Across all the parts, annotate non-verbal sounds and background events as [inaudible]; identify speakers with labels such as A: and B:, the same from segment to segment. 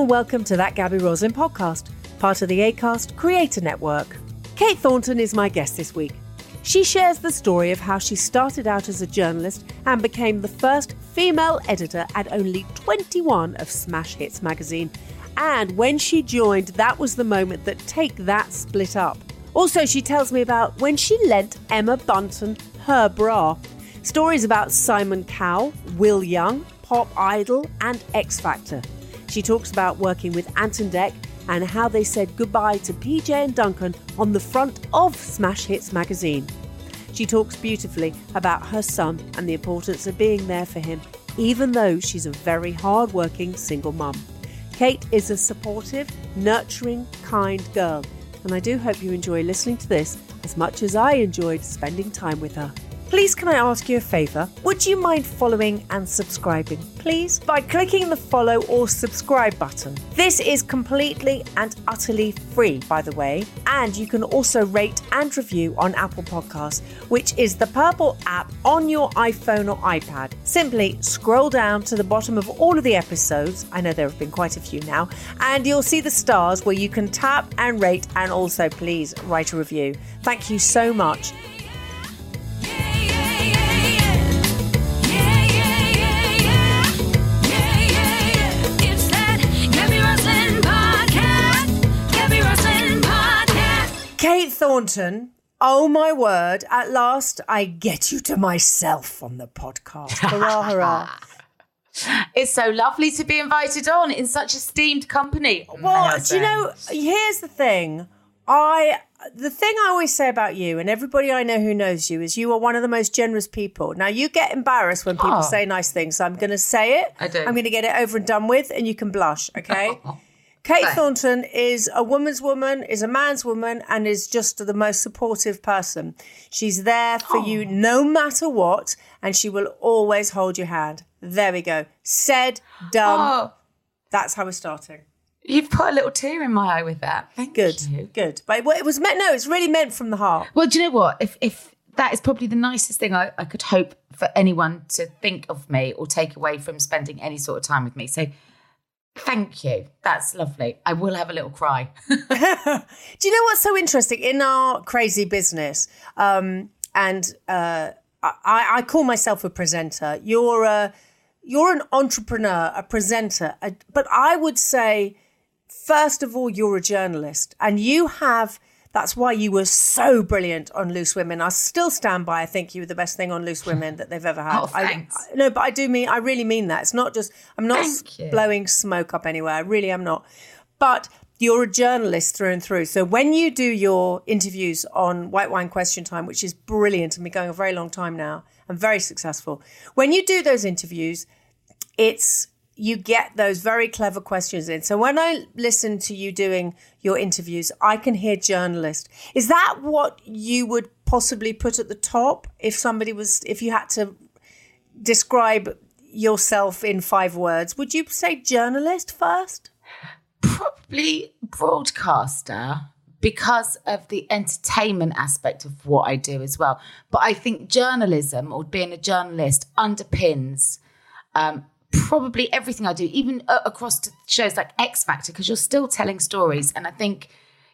A: And welcome to that Gaby Roslin podcast, part of the ACAST Creator Network. Kate Thornton is my guest this week. She shares the story of how she started out as a journalist and became the first female editor at only 21 of Smash Hits magazine. And when she joined, that was the moment that Take That split up. Also, she tells me about when she lent Emma Bunton her bra. Stories about Simon Cowell, Will Young, Pop Idol, and X Factor. She talks about working with Ant and Dec and how they said goodbye to PJ and Duncan on the front of Smash Hits magazine. She talks beautifully about her son and the importance of being there for him, even though she's a very hard-working single mum. Kate is a supportive, nurturing, kind girl, and I do hope you enjoy listening to this as much as I enjoyed spending time with her. Please, can I ask you a favour? Would you mind following and subscribing, please, by clicking the follow or subscribe button? This is completely and utterly free, by the way, and you can also rate and review on Apple Podcasts, which is the purple app on your iPhone or iPad. Simply scroll down to the bottom of all of the episodes. I know there have been quite a few now, and you'll see the stars where you can tap and rate, and also please write a review. Thank you so much. Thornton, oh my word, at last I get you to myself on the podcast. [laughs] Hurrah, hurrah. [laughs]
B: It's so lovely to be invited on in such esteemed company.
A: Well, do you know, here's the thing. I the thing I always say about you and everybody I know who knows you is you are one of the most generous people. Now you get embarrassed when people
B: Oh.
A: say nice things, so I'm going to say it.
B: I do.
A: I'm going to get it over and done with, and you can blush. Okay. [laughs] Kate. Thornton is a woman's woman, is a man's woman, and is just the most supportive person. She's there for you oh. no matter what, and she will always hold your hand. There we go. Said, done.
B: Oh,
A: That's how we're starting.
B: you've put a little tear in my eye with that. Thank
A: Good,
B: you.
A: good. But it was meant. No, it's really meant from the heart.
B: Well, do you know what? If if that is probably the nicest thing I, I could hope for anyone to think of me or take away from spending any sort of time with me. So thank you. That's lovely. I will have a little cry. [laughs]
A: Do you know what's so interesting in our crazy business? Um, and uh, I, I call myself a presenter. You're a you're an entrepreneur, a presenter, a, but I would say first of all you're a journalist, and you have. That's why you were so brilliant on Loose Women. I still stand by. I think you were the best thing on Loose Women that they've ever had.
B: Oh, thanks.
A: I, no, but I do mean I really mean that. It's not just I'm not
B: Thank you.
A: blowing smoke up anywhere. I really am not. But you're a journalist through and through. So when you do your interviews on White Wine Question Time, which is brilliant and been going a very long time now and very successful, when you do those interviews, it's you get those very clever questions in. So when I listen to you doing your interviews, I can hear journalist. Is that what you would possibly put at the top if somebody was if you had to describe yourself in five words? Would you say journalist first?
B: probably broadcaster because of the entertainment aspect of what I do as well. But I think journalism or being a journalist underpins um, probably everything I do, even uh, across shows like X Factor, because you're still telling stories. And I think,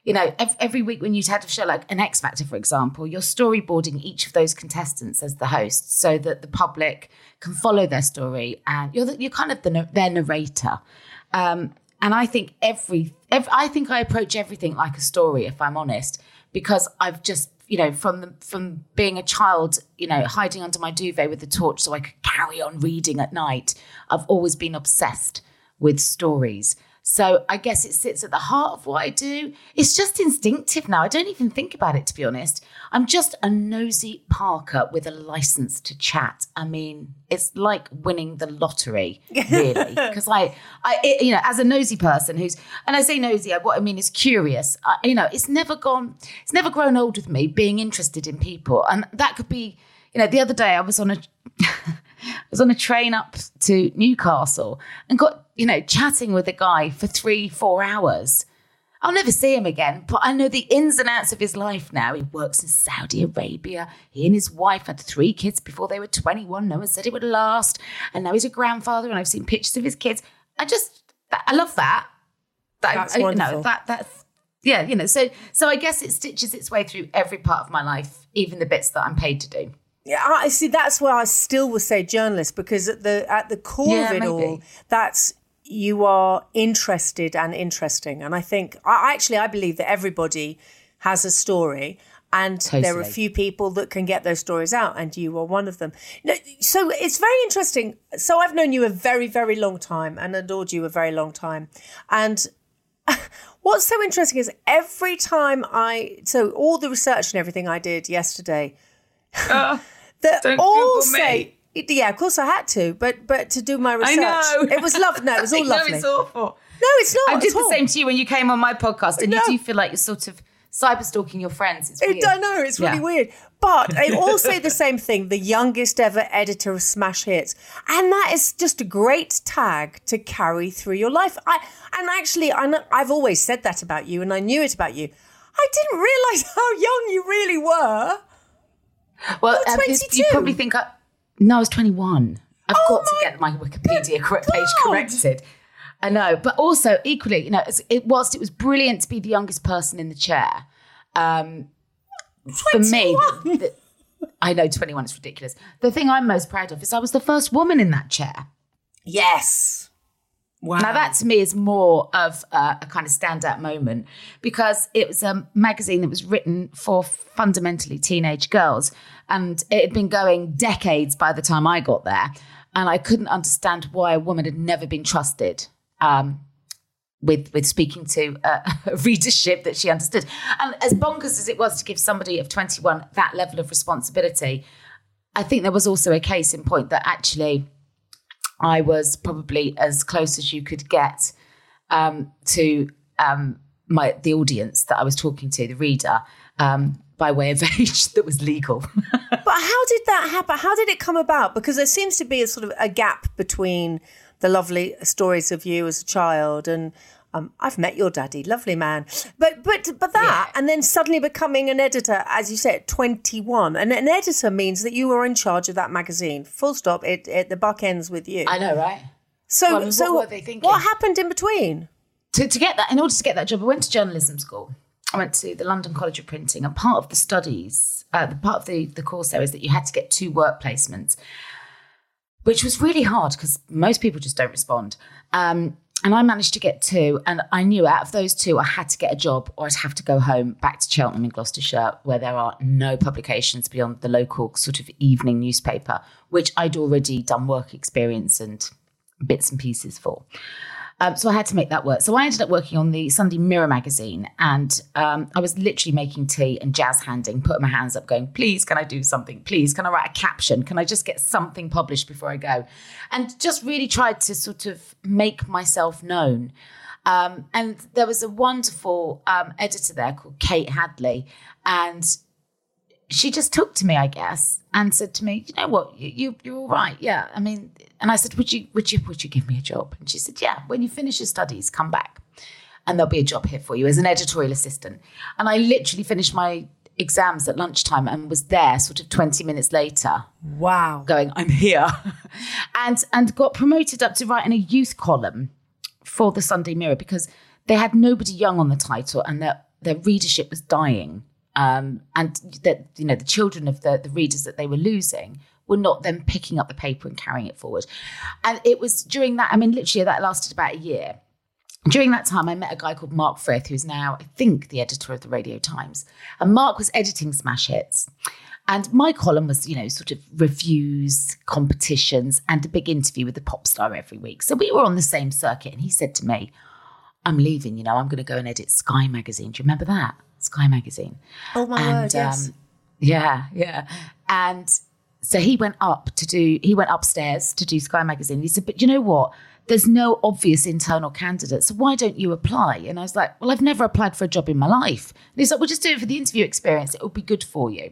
B: you know, ev- every week when you'd had a show like an X Factor, for example, you're storyboarding each of those contestants as the host so that the public can follow their story and you're, the, you're kind of the, their narrator. Um, and I think every, ev I think I approach everything like a story, if I'm honest, because I've just, you know, from the, from being a child, you know, hiding under my duvet with a torch so I could carry on reading at night, I've always been obsessed with stories. So I guess it sits at the heart of what I do. It's just instinctive now. I don't even think about it, to be honest. I'm just a nosy Parker with a license to chat. I mean, it's like winning the lottery, [laughs] really. Because I, I, it- you know, as a nosy person who's, and I say nosy, what I mean is curious. I, you know, it's never gone, it's never grown old with me being interested in people, and that could be, you know, the other day I was on a. [laughs] I was on a train up to Newcastle and got, you know, chatting with a guy for three, four hours. I'll never see him again, but I know the ins and outs of his life now. He works in Saudi Arabia. He and his wife had three kids before they were 21. No one said it would last. And now he's a grandfather, and I've seen pictures of his kids. I just, I love that. that
A: That's
B: I- you
A: wonderful.
B: know, that, that's, yeah, you know, so so I guess it stitches its way through every part of my life, even the bits that I'm paid to do.
A: Yeah, I see. That's why I still would say journalist because at the at the core
B: Yeah,
A: of it
B: maybe.
A: all, that's you are interested and interesting. And I think, I actually, I believe that everybody has a story. And there are a few people that can get those stories out, and you are one of them. No, so it's very interesting. So I've known you a very, very long time and adored you a very long time. And [laughs] what's so interesting is every time I, so all the research and everything I did yesterday, that
B: don't
A: all
B: Google me.
A: say, yeah, of course I had to, but but to do my
B: I
A: research,
B: know.
A: it was lovely. No, it was [laughs] all
B: I know
A: lovely.
B: it's awful.
A: No, it's not.
B: I did the
A: all.
B: same to you when you came on my podcast, and
A: No.
B: you do feel like you're sort of cyber stalking your friends. It's
A: I
B: weird.
A: don't know. It's really
B: Yeah.
A: weird. But they [laughs] all say the same thing the youngest ever editor of Smash Hits. And that is just a great tag to carry through your life. I And actually, I know, I've always said that about you, and I knew it about you. I didn't realize [laughs] how young you really were.
B: Well, um, you probably think I. No, I was 21. I've
A: Oh
B: got to get my Wikipedia correct page corrected. I know, but also equally, you know, it, whilst it was brilliant to be the youngest person in the chair, um, for me, the, the- I know 21 is ridiculous. The thing I'm most proud of is I was the first woman in that chair.
A: Yes. Wow.
B: Now, that to me is more of a, a kind of standout moment because it was a magazine that was written for fundamentally teenage girls. And it had been going decades by the time I got there. And I couldn't understand why a woman had never been trusted um, with, with speaking to a, [laughs] a readership that she understood. And as bonkers as it was to give somebody of 21 that level of responsibility, I think there was also a case in point that actually I was probably as close as you could get um, to um, my the audience that I was talking to, the reader, um, by way of [laughs] age that was legal. [laughs]
A: But how did that happen? How did it come about? Because there seems to be a sort of a gap between the lovely stories of you as a child and um, I've met your daddy, lovely man. But but but that
B: Yeah.
A: and then suddenly becoming an editor, as you said, at twenty one. And an editor means that you are in charge of that magazine. Full stop. It, it the buck ends with you.
B: I know, right?
A: so
B: well, what
A: so
B: were they thinking?
A: what happened in between?
B: to, to get that, in order to get that job, I went to journalism school. I went to the London College of Printing, and part of the studies, uh, the part of the, the course there is that you had to get two work placements, which was really hard because most people just don't respond. Um, and I managed to get two, and I knew out of those two, I had to get a job or I'd have to go home back to Cheltenham in Gloucestershire, where there are no publications beyond the local sort of evening newspaper, which I'd already done work experience and bits and pieces for. Um, so I had to make that work. So I ended up working on the Sunday Mirror magazine, and um, I was literally making tea and jazz handing, putting my hands up, going, "Please, can I do something? Please, can I write a caption? Can I just get something published before I go?" And just really tried to sort of make myself known. Um, and there was a wonderful um, editor there called Kate Hadley, and she just took to me, I guess, and said to me, "You know what? You, you you're all right, yeah." I mean, and I said, "Would you would you would you give me a job?" And she said, "Yeah. When you finish your studies, come back, and there'll be a job here for you as an editorial assistant." And I literally finished my exams at lunchtime and was there sort of 20 minutes later
A: Wow.
B: going i'm here [laughs] and and got promoted up to writing a youth column for the sunday mirror because they had nobody young on the title and their their readership was dying um, and that you know the children of the the readers that they were losing were not then picking up the paper and carrying it forward and it was during that i mean literally that lasted about a year during that time, I met a guy called Mark Frith, who's now, I think, the editor of the Radio Times. And Mark was editing Smash Hits. And my column was, you know, sort of reviews, competitions, and a big interview with the pop star every week. So we were on the same circuit. And he said to me, I'm leaving. You know, I'm going to go and edit Sky magazine. Do you remember that Sky magazine?
A: Oh my word, yes.
B: um, yeah, yeah. And so he went up to do, he went upstairs to do Sky Magazine. He said, But you know what? There's no obvious internal candidate. So why don't you apply? And I was like, Well, I've never applied for a job in my life. And he's like, Well, just do it for the interview experience. It will be good for you.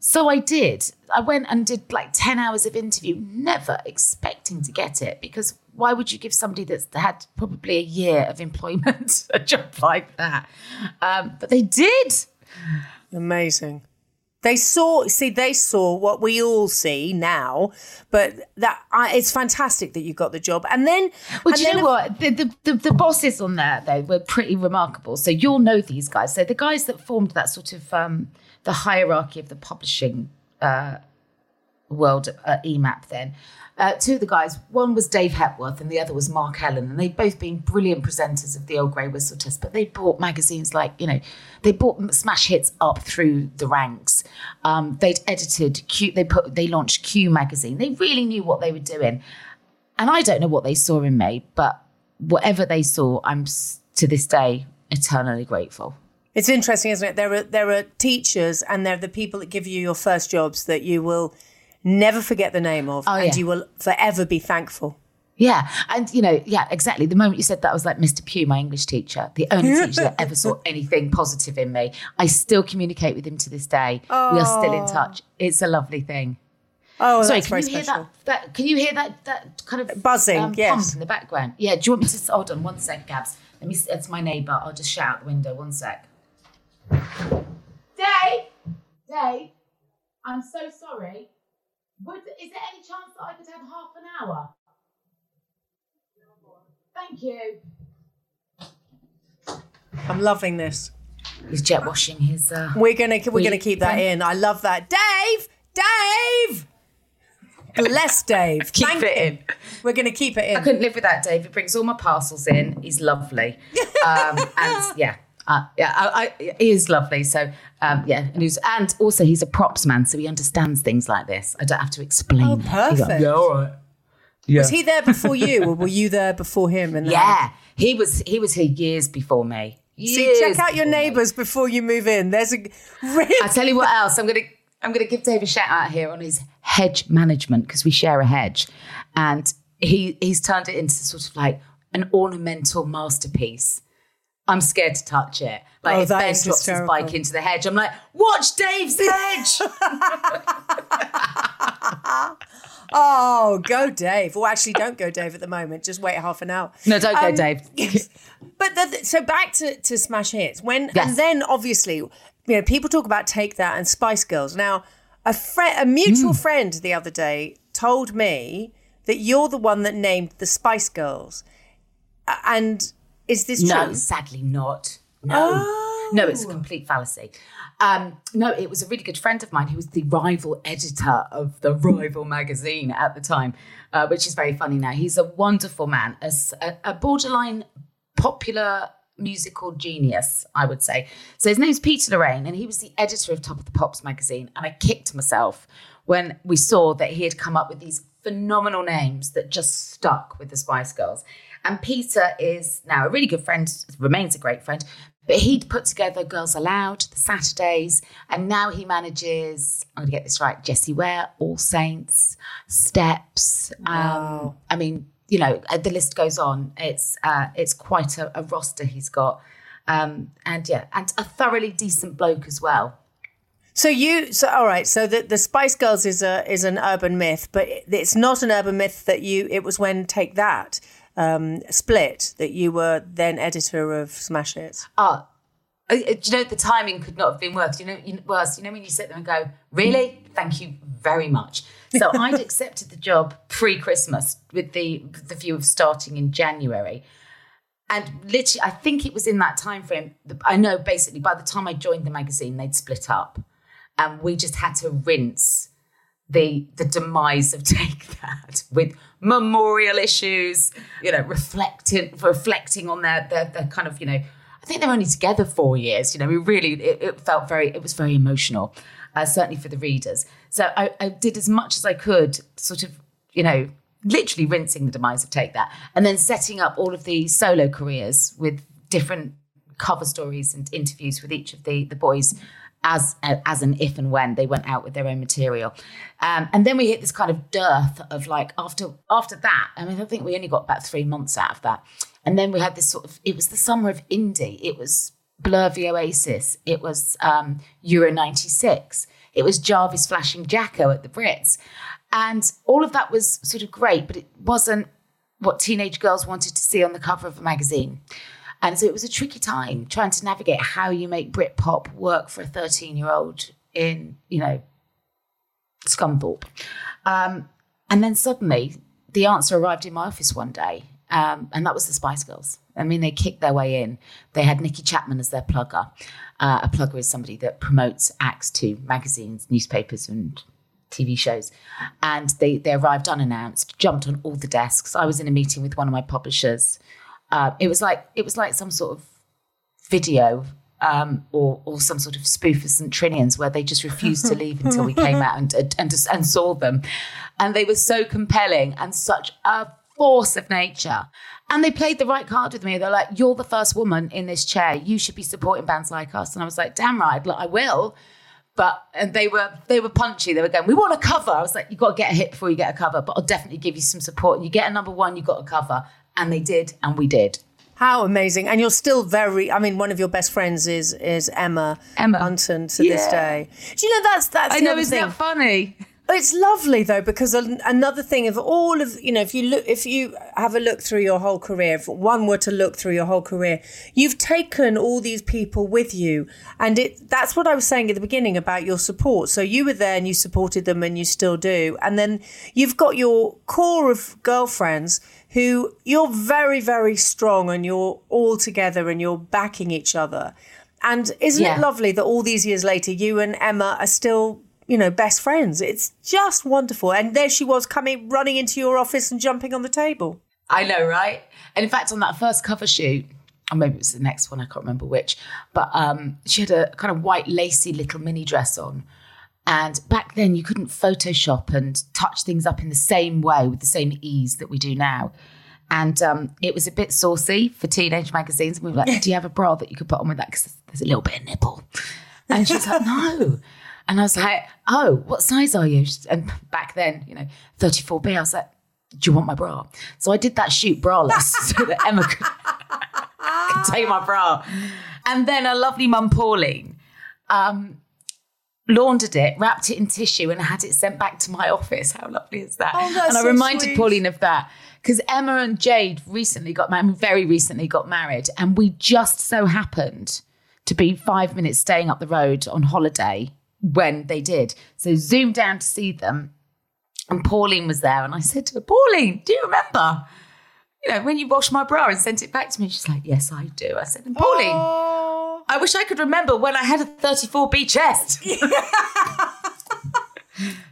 B: So I did. I went and did like 10 hours of interview, never expecting to get it because why would you give somebody that's had probably a year of employment [laughs] a job like that? Um, but they did.
A: Amazing. They saw, see, they saw what we all see now, but that I, it's fantastic that you got the job. And then,
B: Well,
A: and
B: do you
A: then
B: know what? The, the, the, the bosses on there, though, were pretty remarkable. So you'll know these guys. So the guys that formed that sort of um, the hierarchy of the publishing uh, world at EMAP then. Uh, two of the guys, one was Dave Hepworth and the other was Mark Ellen, and they'd both been brilliant presenters of the old Grey Whistle Test. But they bought magazines like, you know, they bought smash hits up through the ranks. Um, they'd edited Q, they put, they launched Q magazine. They really knew what they were doing. And I don't know what they saw in me, but whatever they saw, I'm to this day eternally grateful.
A: It's interesting, isn't it? There are there are teachers and they're the people that give you your first jobs that you will never forget the name of, and
B: yeah.
A: you will forever be thankful.
B: Yeah. And, you know, yeah, exactly. The moment you said that, I was like, Mr. Pugh, my English teacher, the only [laughs] teacher that ever saw anything positive in me. I still communicate with him to this day. We are still in touch. It's a lovely thing.
A: Oh,
B: Sorry, can
A: very
B: you hear that, that? Can you hear that? That kind of
A: Buzzing,
B: um,
A: yes.
B: in the background. Yeah. Do you want me to hold on one sec, Gabs? Let me. It's my neighbour. I'll just shout out the window. One sec. Dave, Dave, I'm so sorry. Would, is there any chance that I could have half an hour? Thank you.
A: I'm loving this.
B: He's jet washing his. Uh,
A: We're gonna we're gonna keep that in. I love that, Dave. Dave. Bless Dave.
B: Keep
A: Thank
B: it
A: him.
B: in.
A: We're gonna keep it in.
B: I couldn't live without Dave. He brings all my parcels in. He's lovely. [laughs] Um, and yeah, uh, yeah, I, I, he is lovely. So um, yeah, and, he's, and also he's a props man, so he understands things like this. I don't have to explain.
A: Oh,
B: it. He's like,
A: perfect.
B: yeah, all right. Yeah.
A: Was he there before you, or were you there before him? And then-
B: Yeah, he was. He was here years before me.
A: See,
B: Years
A: check out your
B: before me.
A: neighbours before you move in. There's a really
B: I tell you what else. I'm gonna I'm gonna give Dave a shout out here on his hedge management because we share a hedge, and he he's turned it into sort of like an ornamental masterpiece. I'm scared to touch it. Like
A: Oh,
B: if Ben drops
A: hysterical.
B: his bike into the hedge, I'm like, watch Dave's hedge. [laughs] [laughs]
A: Oh, go Dave. Well, actually, don't go Dave at the moment. Just wait half an hour.
B: no, don't go,
A: Um,
B: Dave. [laughs]
A: But the, so back to, to smash hits. When
B: Yes.
A: and then obviously, you know, people talk about Take That and Spice Girls. Now, a friend, a mutual
B: Mm.
A: friend the other day told me that you're the one that named the Spice Girls. And is this
B: No,
A: true?
B: sadly not. No. No, it's a complete fallacy. Um, no, it was a really good friend of mine who was the rival editor of the rival magazine at the time, uh, which is very funny now. He's a wonderful man, a borderline popular musical genius, I would say. So his name's Peter Loraine, and he was the editor of Top of the Pops magazine. And I kicked myself when we saw that he had come up with these phenomenal names that just stuck with the Spice Girls. And Peter is now a really good friend, remains a great friend, but he'd put together Girls Aloud, the Saturdays, and now he manages, I'm going to get this right, Jessie Ware, All Saints, Steps. Um, I mean, you know, uh, the list goes on. It's uh, it's quite a, a roster he's got. Um, and yeah, and a thoroughly decent bloke as well.
A: So you, so all right. So the the Spice Girls is a is an urban myth, but it's not an urban myth that you. It was when Take That um, split that you were then editor of Smash Hits.
B: Oh, uh, uh, do you know the timing could not have been worse? You know, you, worse. You know when you sit there and go, "Really? Thank you very much." So [laughs] I'd accepted the job pre-Christmas with the the view of starting in January, and literally, I think it was in that time frame. I know basically by the time I joined the magazine, they'd split up, and we just had to rinse the the demise of [laughs] Take That with memorial issues, you know, reflecting reflecting on their their, their kind of you know. I think they're only together four years. You know, we really it, it felt very it was very emotional, uh, certainly for the readers. So I, I did as much as I could, sort of you know literally rinsing the demise of Take That, and then setting up all of the solo careers with different cover stories and interviews with each of the the boys as as an if and when they went out with their own material, um, and then we hit this kind of dearth of like after after that. I mean, I think we only got about three months out of that, and then we had this sort of. It was the summer of indie. It was Blur v Oasis. It was um, Euro '96. It was Jarvis flashing Jacko at the Brits, and all of that was sort of great, but it wasn't what teenage girls wanted to see on the cover of a magazine. And so it was a tricky time trying to navigate how you make Britpop work for a 13 year old in, you know, Scunthorpe. Um, and then suddenly the answer arrived in my office one day, um, and that was the Spice Girls. I mean, they kicked their way in. They had Nikki Chapman as their plugger. Uh, a plugger is somebody that promotes acts to magazines, newspapers, and TV shows. And they, they arrived unannounced, jumped on all the desks. I was in a meeting with one of my publishers. Uh, it was like it was like some sort of video um, or or some sort of spoof of St Trinian's where they just refused to leave until we came [laughs] out and and, and, and saw them, and they were so compelling and such a force of nature. And they played the right card with me. They're like, "You're the first woman in this chair. You should be supporting bands like us." And I was like, "Damn right, look, I will." But and they were they were punchy. They were going, "We want a cover." I was like, "You got to get a hit before you get a cover." But I'll definitely give you some support. And You get a number one, you got a cover, and they did, and we did.
A: How amazing! And you're still very. I mean, one of your best friends is is Emma
B: Emma.
A: Bunton to this day. Do you know that's that's
B: I know, isn't
A: thing.
B: that funny?
A: It's lovely though because another thing of all of you know if you look if you have a look through your whole career if one were to look through your whole career you've taken all these people with you and it that's what I was saying at the beginning about your support so you were there and you supported them and you still do and then you've got your core of girlfriends who you're very very strong and you're all together and you're backing each other and isn't
B: Yeah.
A: it lovely that all these years later you and Emma are still you know, best friends. It's just wonderful. And there she was coming, running into your office and jumping on the table.
B: I know, right? And in fact, on that first cover shoot, or maybe it was the next one, I can't remember which, but um, she had a kind of white lacy little mini dress on. And back then, you couldn't Photoshop and touch things up in the same way with the same ease that we do now. And um, it was a bit saucy for teenage magazines. And we were like, Do you have a bra that you could put on with that? Because there's a little bit of nipple. And she's like, [laughs] No. And I was like, Oh, what size are you? And back then, you know, 34B, I was like, Do you want my bra? So I did that shoot braless [laughs] so that Emma could, could take my bra. And then a lovely mum, Pauline, um, laundered it, wrapped it in tissue, and had it sent back to my [laughs] office. How lovely is that?
A: Oh,
B: and I
A: so
B: reminded
A: sweet.
B: Pauline of that because Emma and Jade recently got married, very recently got married, and we just so happened to be five minutes staying up the road on holiday when they did. So zoomed down to see them, and Pauline was there, and I said to her, Pauline, do you remember? You know, when you washed my bra and sent it back to me, she's like, Yes, I do. I said, and Pauline, I wish I could remember when I had a 34B chest. [laughs]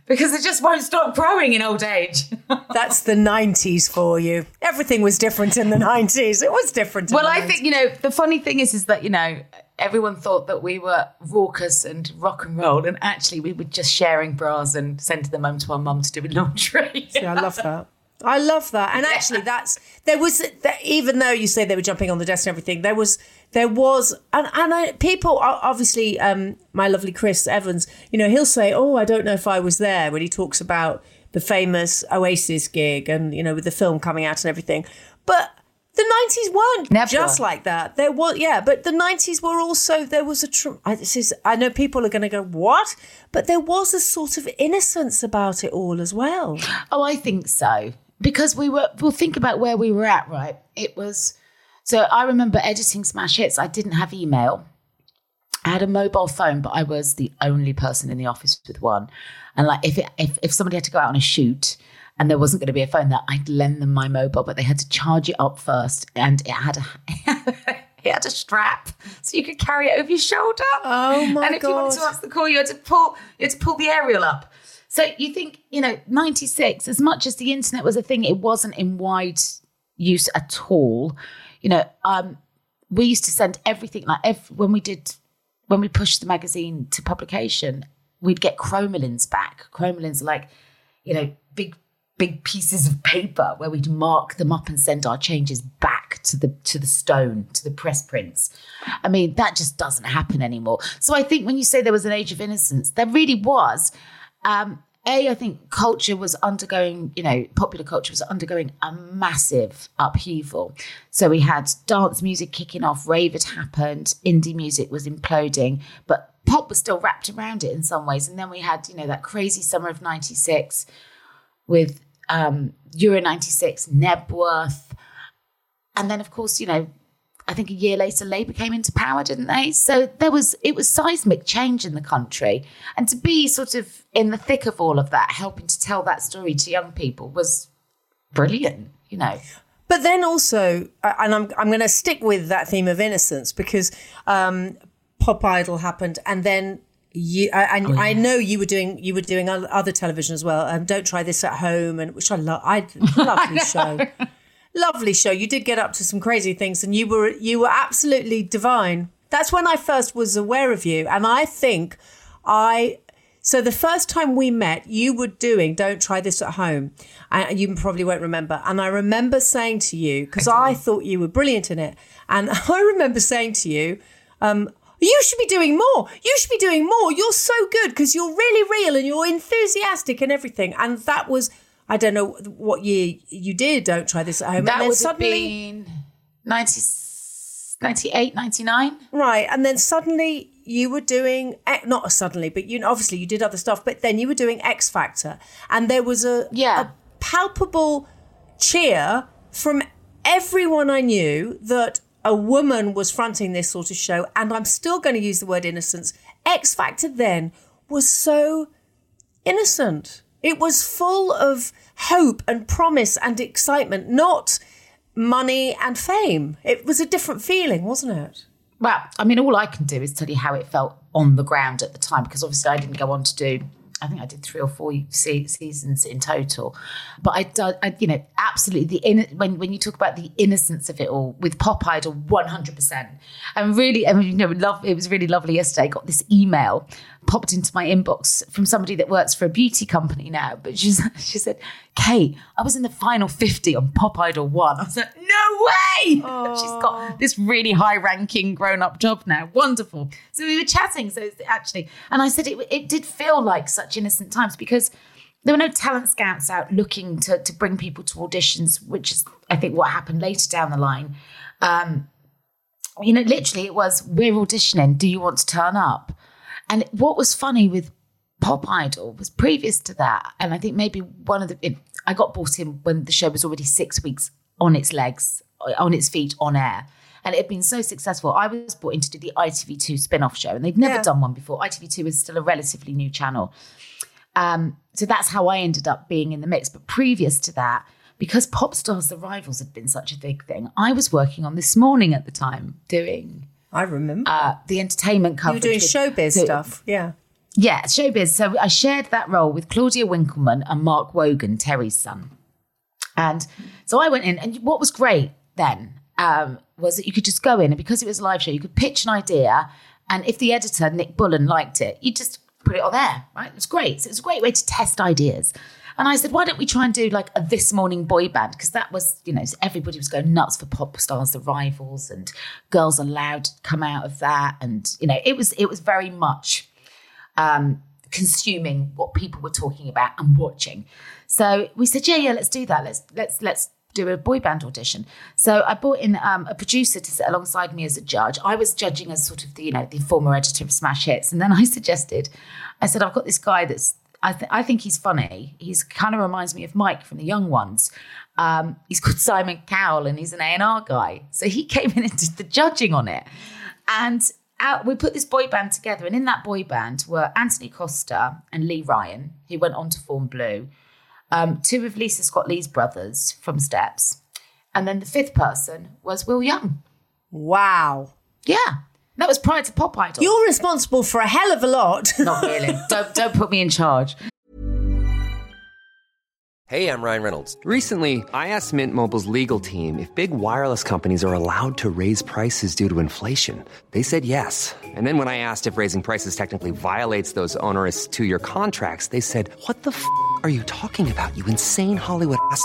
B: because it just won't stop growing in old age. [laughs]
A: That's the 90s for you. Everything was different in the 90s. It was different.
B: well, I
A: 90s.
B: think, you know, the funny thing is, is that, you know, everyone thought that we were raucous and rock and roll, and actually we were just sharing bras and sending them home to our mum to do laundry.
A: Yeah, I love that. I love that. And actually, that's there was that, even though you say they were jumping on the desk and everything, there was there was and and I, people obviously um, my lovely Chris Evans. You know, he'll say, "Oh, I don't know if I was there" when he talks about the famous Oasis gig and you know with the film coming out and everything, but. The nineties weren't
B: Never.
A: just like that. There was, yeah, but the nineties were also there was a. Tr- I, this is, I know people are going to go what, but there was a sort of innocence about it all as well.
B: Oh, I think so. Because we were, well, think about where we were at, right? It was, so I remember editing Smash Hits. I didn't have email. I had a mobile phone, but I was the only person in the office with one. And like, if, it, if, if somebody had to go out on a shoot and there wasn't going to be a phone there, I'd lend them my mobile, but they had to charge it up first. And it had a, [laughs] it had a strap so you could carry it over your shoulder.
A: Oh my god!
B: And if you wanted to answer the call, you had to pull, you had to pull the aerial up. So you think, you know, 96, as much as the internet was a thing, it wasn't in wide use at all. You know, um, we used to send everything like ev- when we did when we pushed the magazine to publication, we'd get Cromalins back. Cromalins are like, you know, big big pieces of paper where we'd mark them up and send our changes back to the to the stone to the press prints i mean that just doesn't happen anymore so i think when you say there was an age of innocence there really was um a i think culture was undergoing you know popular culture was undergoing a massive upheaval so we had dance music kicking off rave had happened indie music was imploding but pop was still wrapped around it in some ways and then we had you know that crazy summer of 96 with um, Euro 96, Knebworth. And then, of course, you know, I think a year later, Labour came into power, didn't they? So there was, it was seismic change in the country. And to be sort of in the thick of all of that, helping to tell that story to young people was brilliant, you know.
A: But then also, uh, and I'm I'm going to stick with that theme of innocence because um, Pop Idol happened, and then you I, and I know you were doing you were doing other television as well. Um, Don't try this at home, and which I love. I [laughs] love lovely show, lovely show. You did get up to some crazy things, and you were you were absolutely divine. That's when I first was aware of you, and I think I so the first time we met, you were doing "Don't Try This at Home," and you probably won't remember. And I remember saying to you because I, thought you were brilliant in it, and [laughs] I remember saying to you, um, "You should be doing more. You should be doing more. You're so good because you're really real and you're enthusiastic and everything." And that was I don't know what year you did. Don't try this at home.
B: That
A: and then
B: would
A: suddenly,
B: have been 90, 98, 99.
A: Right, and then suddenly you were doing not suddenly, but you obviously you did other stuff. But then you were doing X Factor, and there was a
B: Yeah.
A: a palpable cheer from everyone I knew that a woman was fronting this sort of show. And I'm still going to use the word innocence. X Factor then was so innocent. It was full of hope and promise and excitement, not money and fame. It was a different feeling, wasn't it?
B: Well, I mean, all I can do is tell you how it felt on the ground at the time, because obviously I didn't go on to do. I think I did three or four se- seasons in total, but I, do, I you know, absolutely the in, when when you talk about the innocence of it all with Pop Idol, one hundred percent, and really, I mean, you know, love. It was really lovely yesterday. I got this email popped into my inbox from somebody that works for a beauty company now, but she's [laughs] she said, "Kate, I was in the final fifty on Pop Idol one." I was like, "No way!" [laughs] She's got this really high-ranking grown-up job now. Wonderful. So we were chatting. So it's actually, and I said it, it did feel like such innocent times because there were no talent scouts out looking to to bring people to auditions, which is I think what happened later down the line. Um, you know, literally, it was we're auditioning. Do you want to turn up? And what was funny with Pop Idol was previous to that, and I think maybe one of the it, I got brought in when the show was already six weeks on its legs, on its feet, on air. And it had been so successful. I was brought in to do the ITV2 spin off show, and they'd never
A: Yeah.
B: done one before. ITV2 was still a relatively new channel. Um, so that's how I ended up being in the mix. But previous to that, because Pop Stars The Rivals had been such a big thing, I was working on This Morning at the time, doing
A: I remember.
B: uh, the entertainment company.
A: you
B: coverage.
A: were doing
B: with-
A: showbiz
B: so-
A: stuff. Yeah.
B: Yeah, showbiz. So I shared that role with Claudia Winkleman and Mark Wogan, Terry's son. And so I went in, and what was great then um, was that you could just go in, and because it was a live show, you could pitch an idea, and if the editor Nick Bullen liked it, you just put it on there, right? It was great. So it was a great way to test ideas. And I said, why don't we try and do like a this morning boy band? Because that was, you know, everybody was going nuts for pop stars, the rivals, and Girls Aloud to come out of that, and you know, it was it was very much um, consuming what people were talking about and watching. So we said, yeah, yeah, let's do that. Let's let's let's do a boy band audition. So I brought in um, a producer to sit alongside me as a judge. I was judging as sort of the you know the former editor of Smash Hits, and then I [laughs] suggested, I said, I've got this guy that's. I, th- I think he's funny. He's kind of reminds me of Mike from the Young Ones. Um, he's called Simon Cowell, and he's an A and R guy. So he [laughs] came in and did the judging on it, and out, we put this boy band together, and in that boy band were Anthony Costa and Lee Ryan, who went on to form Blue, um, two of Lisa Scott Lee's brothers from Steps, and then the fifth person was Will Young.
A: Wow.
B: Yeah, that was prior to Pop Idol.
A: You're responsible for a hell of a lot. [laughs]
B: Not really. don't don't put me in charge.
C: Hey, I'm Ryan Reynolds. Recently, I asked Mint Mobile's legal team if big wireless companies are allowed to raise prices due to inflation. They said yes. And then when I asked if raising prices technically violates those onerous two year contracts, they said, What the f are you talking about, you insane Hollywood ass?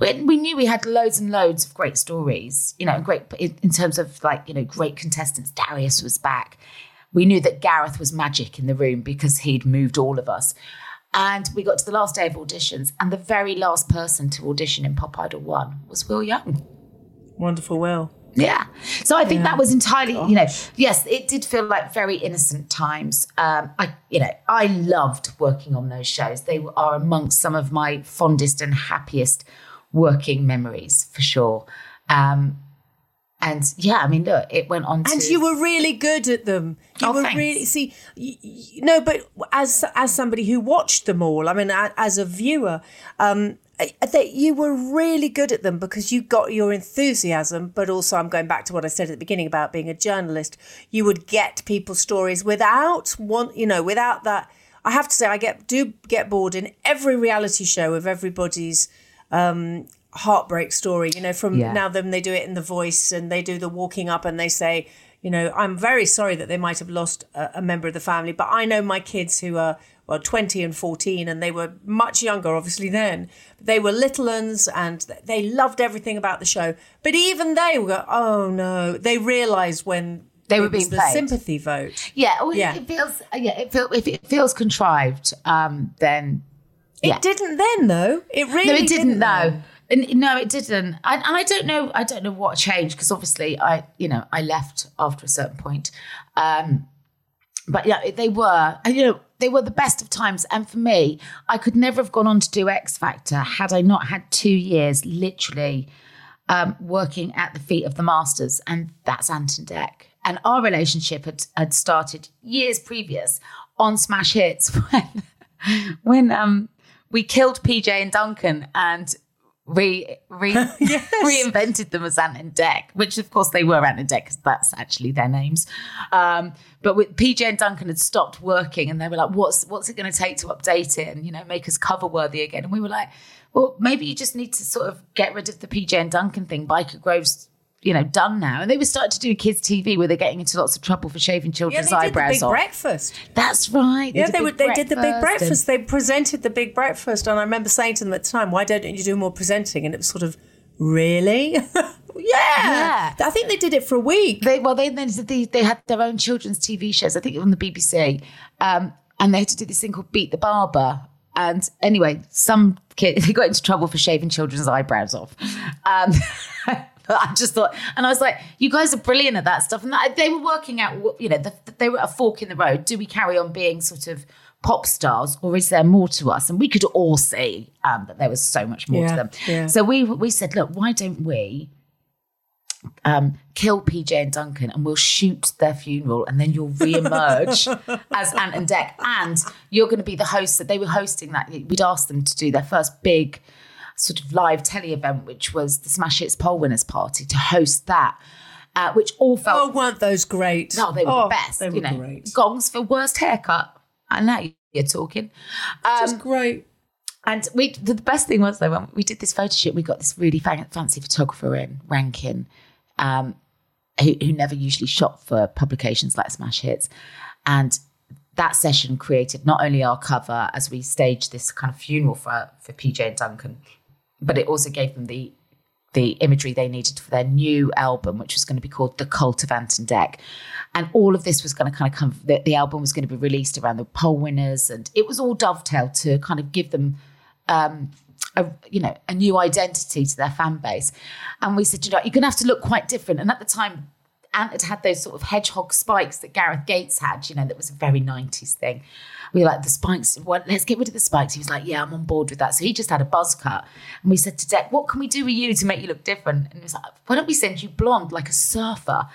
B: we, we knew we had loads and loads of great stories, you know, great in, in terms of like, you know, great contestants. Darius was back. We knew that Gareth was magic in the room because he'd moved all of us. And we got to the last day of auditions, and the very last person to audition in Pop Idol 1 was Will Young.
A: Wonderful, Will.
B: Yeah. So I think that was entirely, you know, yes, it did feel like very innocent times. Um, I, you know, I loved working on those shows. They are amongst some of my fondest and happiest working memories for sure. Um, and yeah, I mean, look, it went on to.
A: And you were really good at them. You
B: Oh,
A: were
B: thanks.
A: really see. Y- y- no, but as as somebody who watched them all, I mean, as a viewer, um, that you were really good at them because you got your enthusiasm, but also I'm going back to what I said at the beginning about being a journalist. You would get people's stories without one, you know, without that. I have to say, I get do get bored in every reality show of everybody's um, heartbreak story. You know, from
B: Yeah.
A: now then they do it in the voice and they do the walking up and they say, you know, I'm very sorry that they might have lost a, a member of the family, but I know my kids who are well 20 and 14 and they were much younger obviously then they were little uns and they loved everything about the show but even they were go, oh no they realized when
B: They were
A: it was
B: being
A: the
B: played.
A: sympathy vote
B: yeah, well,
A: Yeah.
B: it feels, yeah, it, feel, if it feels contrived, um, then yeah.
A: it didn't then though it really
B: no, it didn't.
A: though.
B: No, And- no, it didn't. And, and I don't know. I don't know what changed because obviously, I you know I left after a certain point. Um, but yeah, they were. And, you know, they were the best of times. And for me, I could never have gone on to do X Factor had I not had two years, literally, um, working at the feet of the masters, and that's Ant and Dec. And our relationship had, had started years previous on Smash Hits [laughs] when when um, we killed PJ and Duncan and re, re [laughs] reinvented them as Ant and Dec, which of course they were Ant and Dec because that's actually their names. Um, but with PJ and Duncan had stopped working and they were like, "What's what's it going to take to update it and you know make us cover worthy again?" And we were like, "Well, maybe you just need to sort of get rid of the PJ and Duncan thing. Byker Grove's." You know, done now, and they were starting to do kids TV where they're getting into lots of trouble for shaving
A: yeah,
B: children's
A: they did the
B: eyebrows
A: big
B: off.
A: breakfast.
B: That's right.
A: Yeah, they
B: Big
A: would. They did the big
B: and-
A: breakfast. They presented the big breakfast, and I remember saying to them at the time, "Why don't you do more presenting?" And it was sort of, really, [laughs] yeah.
B: Yeah.
A: I think they did it for a week.
B: They well, they then they, they had their own children's TV shows. I think on the BBC, um, and they had to do this thing called Beat the Barber. And anyway, some kid [laughs] they got into trouble for shaving children's eyebrows off. Um, [laughs] [laughs] I just thought, and I was like, "You guys are brilliant at that stuff." And that, they were working out, you know, the, they were a fork in the road. Do we carry on being sort of pop stars, or is there more to us? And we could all see um, that there was so much more
A: Yeah,
B: to them.
A: yeah.
B: So we we said, "Look, why don't we?" um, kill PJ and Duncan and we'll shoot their funeral and then you'll re-emerge [laughs] as Ant and Dec. And you're going to be the host that they were hosting that. We'd asked them to do their first big sort of live telly event, which was the Smash Hits Poll Winners Party, to host that, uh, which all felt.
A: Oh, weren't those great?
B: no, they were
A: Oh,
B: the best.
A: They were
B: you know,
A: great.
B: gongs for worst haircut. I know you're talking.
A: Just great.
B: And we, the the best thing was though, when we did this photo shoot, we got this really fan- fancy photographer in Rankin, um, who, who never usually shot for publications like Smash Hits, and that session created not only our cover as we staged this kind of funeral for for PJ and Duncan, but it also gave them the the imagery they needed for their new album, which was going to be called The Cult of Ant and Dec. And all of this was going to kind of come, the, the album was going to be released around the poll winners. And it was all dovetailed to kind of give them, um, a, you know, a new identity to their fan base. And we said, you know, you're going to have to look quite different. And at the time, Ant had had those sort of hedgehog spikes that Gareth Gates had, you know, that was a very 90s thing. We were like, the spikes, well, let's get rid of the spikes. He was like, yeah, I'm on board with that. So he just had a buzz cut. And we said to Dec, what can we do with you to make you look different? And he was like, why don't we send you blonde like a surfer?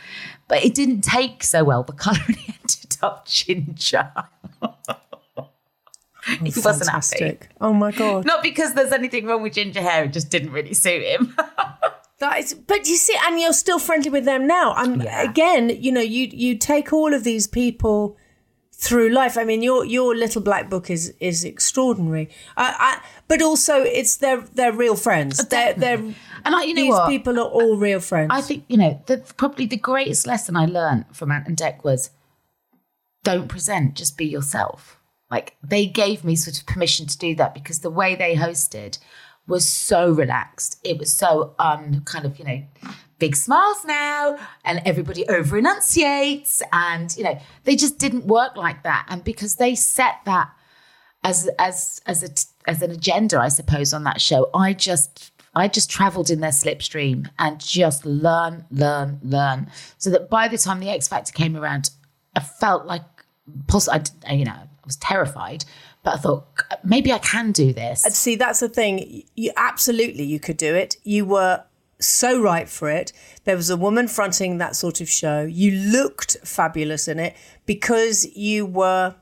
B: But it didn't take so well. The colour [laughs] really ended up ginger. [laughs] he wasn't happy.
A: Fantastic. Oh my god.
B: Not because there's anything wrong with ginger hair, it just didn't really suit him. [laughs]
A: That is, but you see, and you're still friendly with them now. I'm
B: Yeah.
A: again, you know, you you take all of these people through life. I mean, your your little black book is is extraordinary. I, I, but also, it's they're they're real friends. Oh, they're they're
B: and I, you know
A: these
B: what?
A: people are all real friends.
B: I think you know the, probably the greatest lesson I learned from Ant and Dec was don't present, just be yourself. Like they gave me sort of permission to do that because the way they hosted was so relaxed. It was so um kind of you know big smiles now and everybody over enunciates and you know they just didn't work like that and because they set that as as as a as an agenda, I suppose, on that show. I just I just travelled in their slipstream and just learn, learn, learn, so that by the time the X Factor came around, I felt like I, I you know I was terrified, but I thought maybe I can do this.
A: See, that's the thing. You absolutely you could do it. You were so right for it. There was a woman fronting that sort of show. You looked fabulous in it because you were,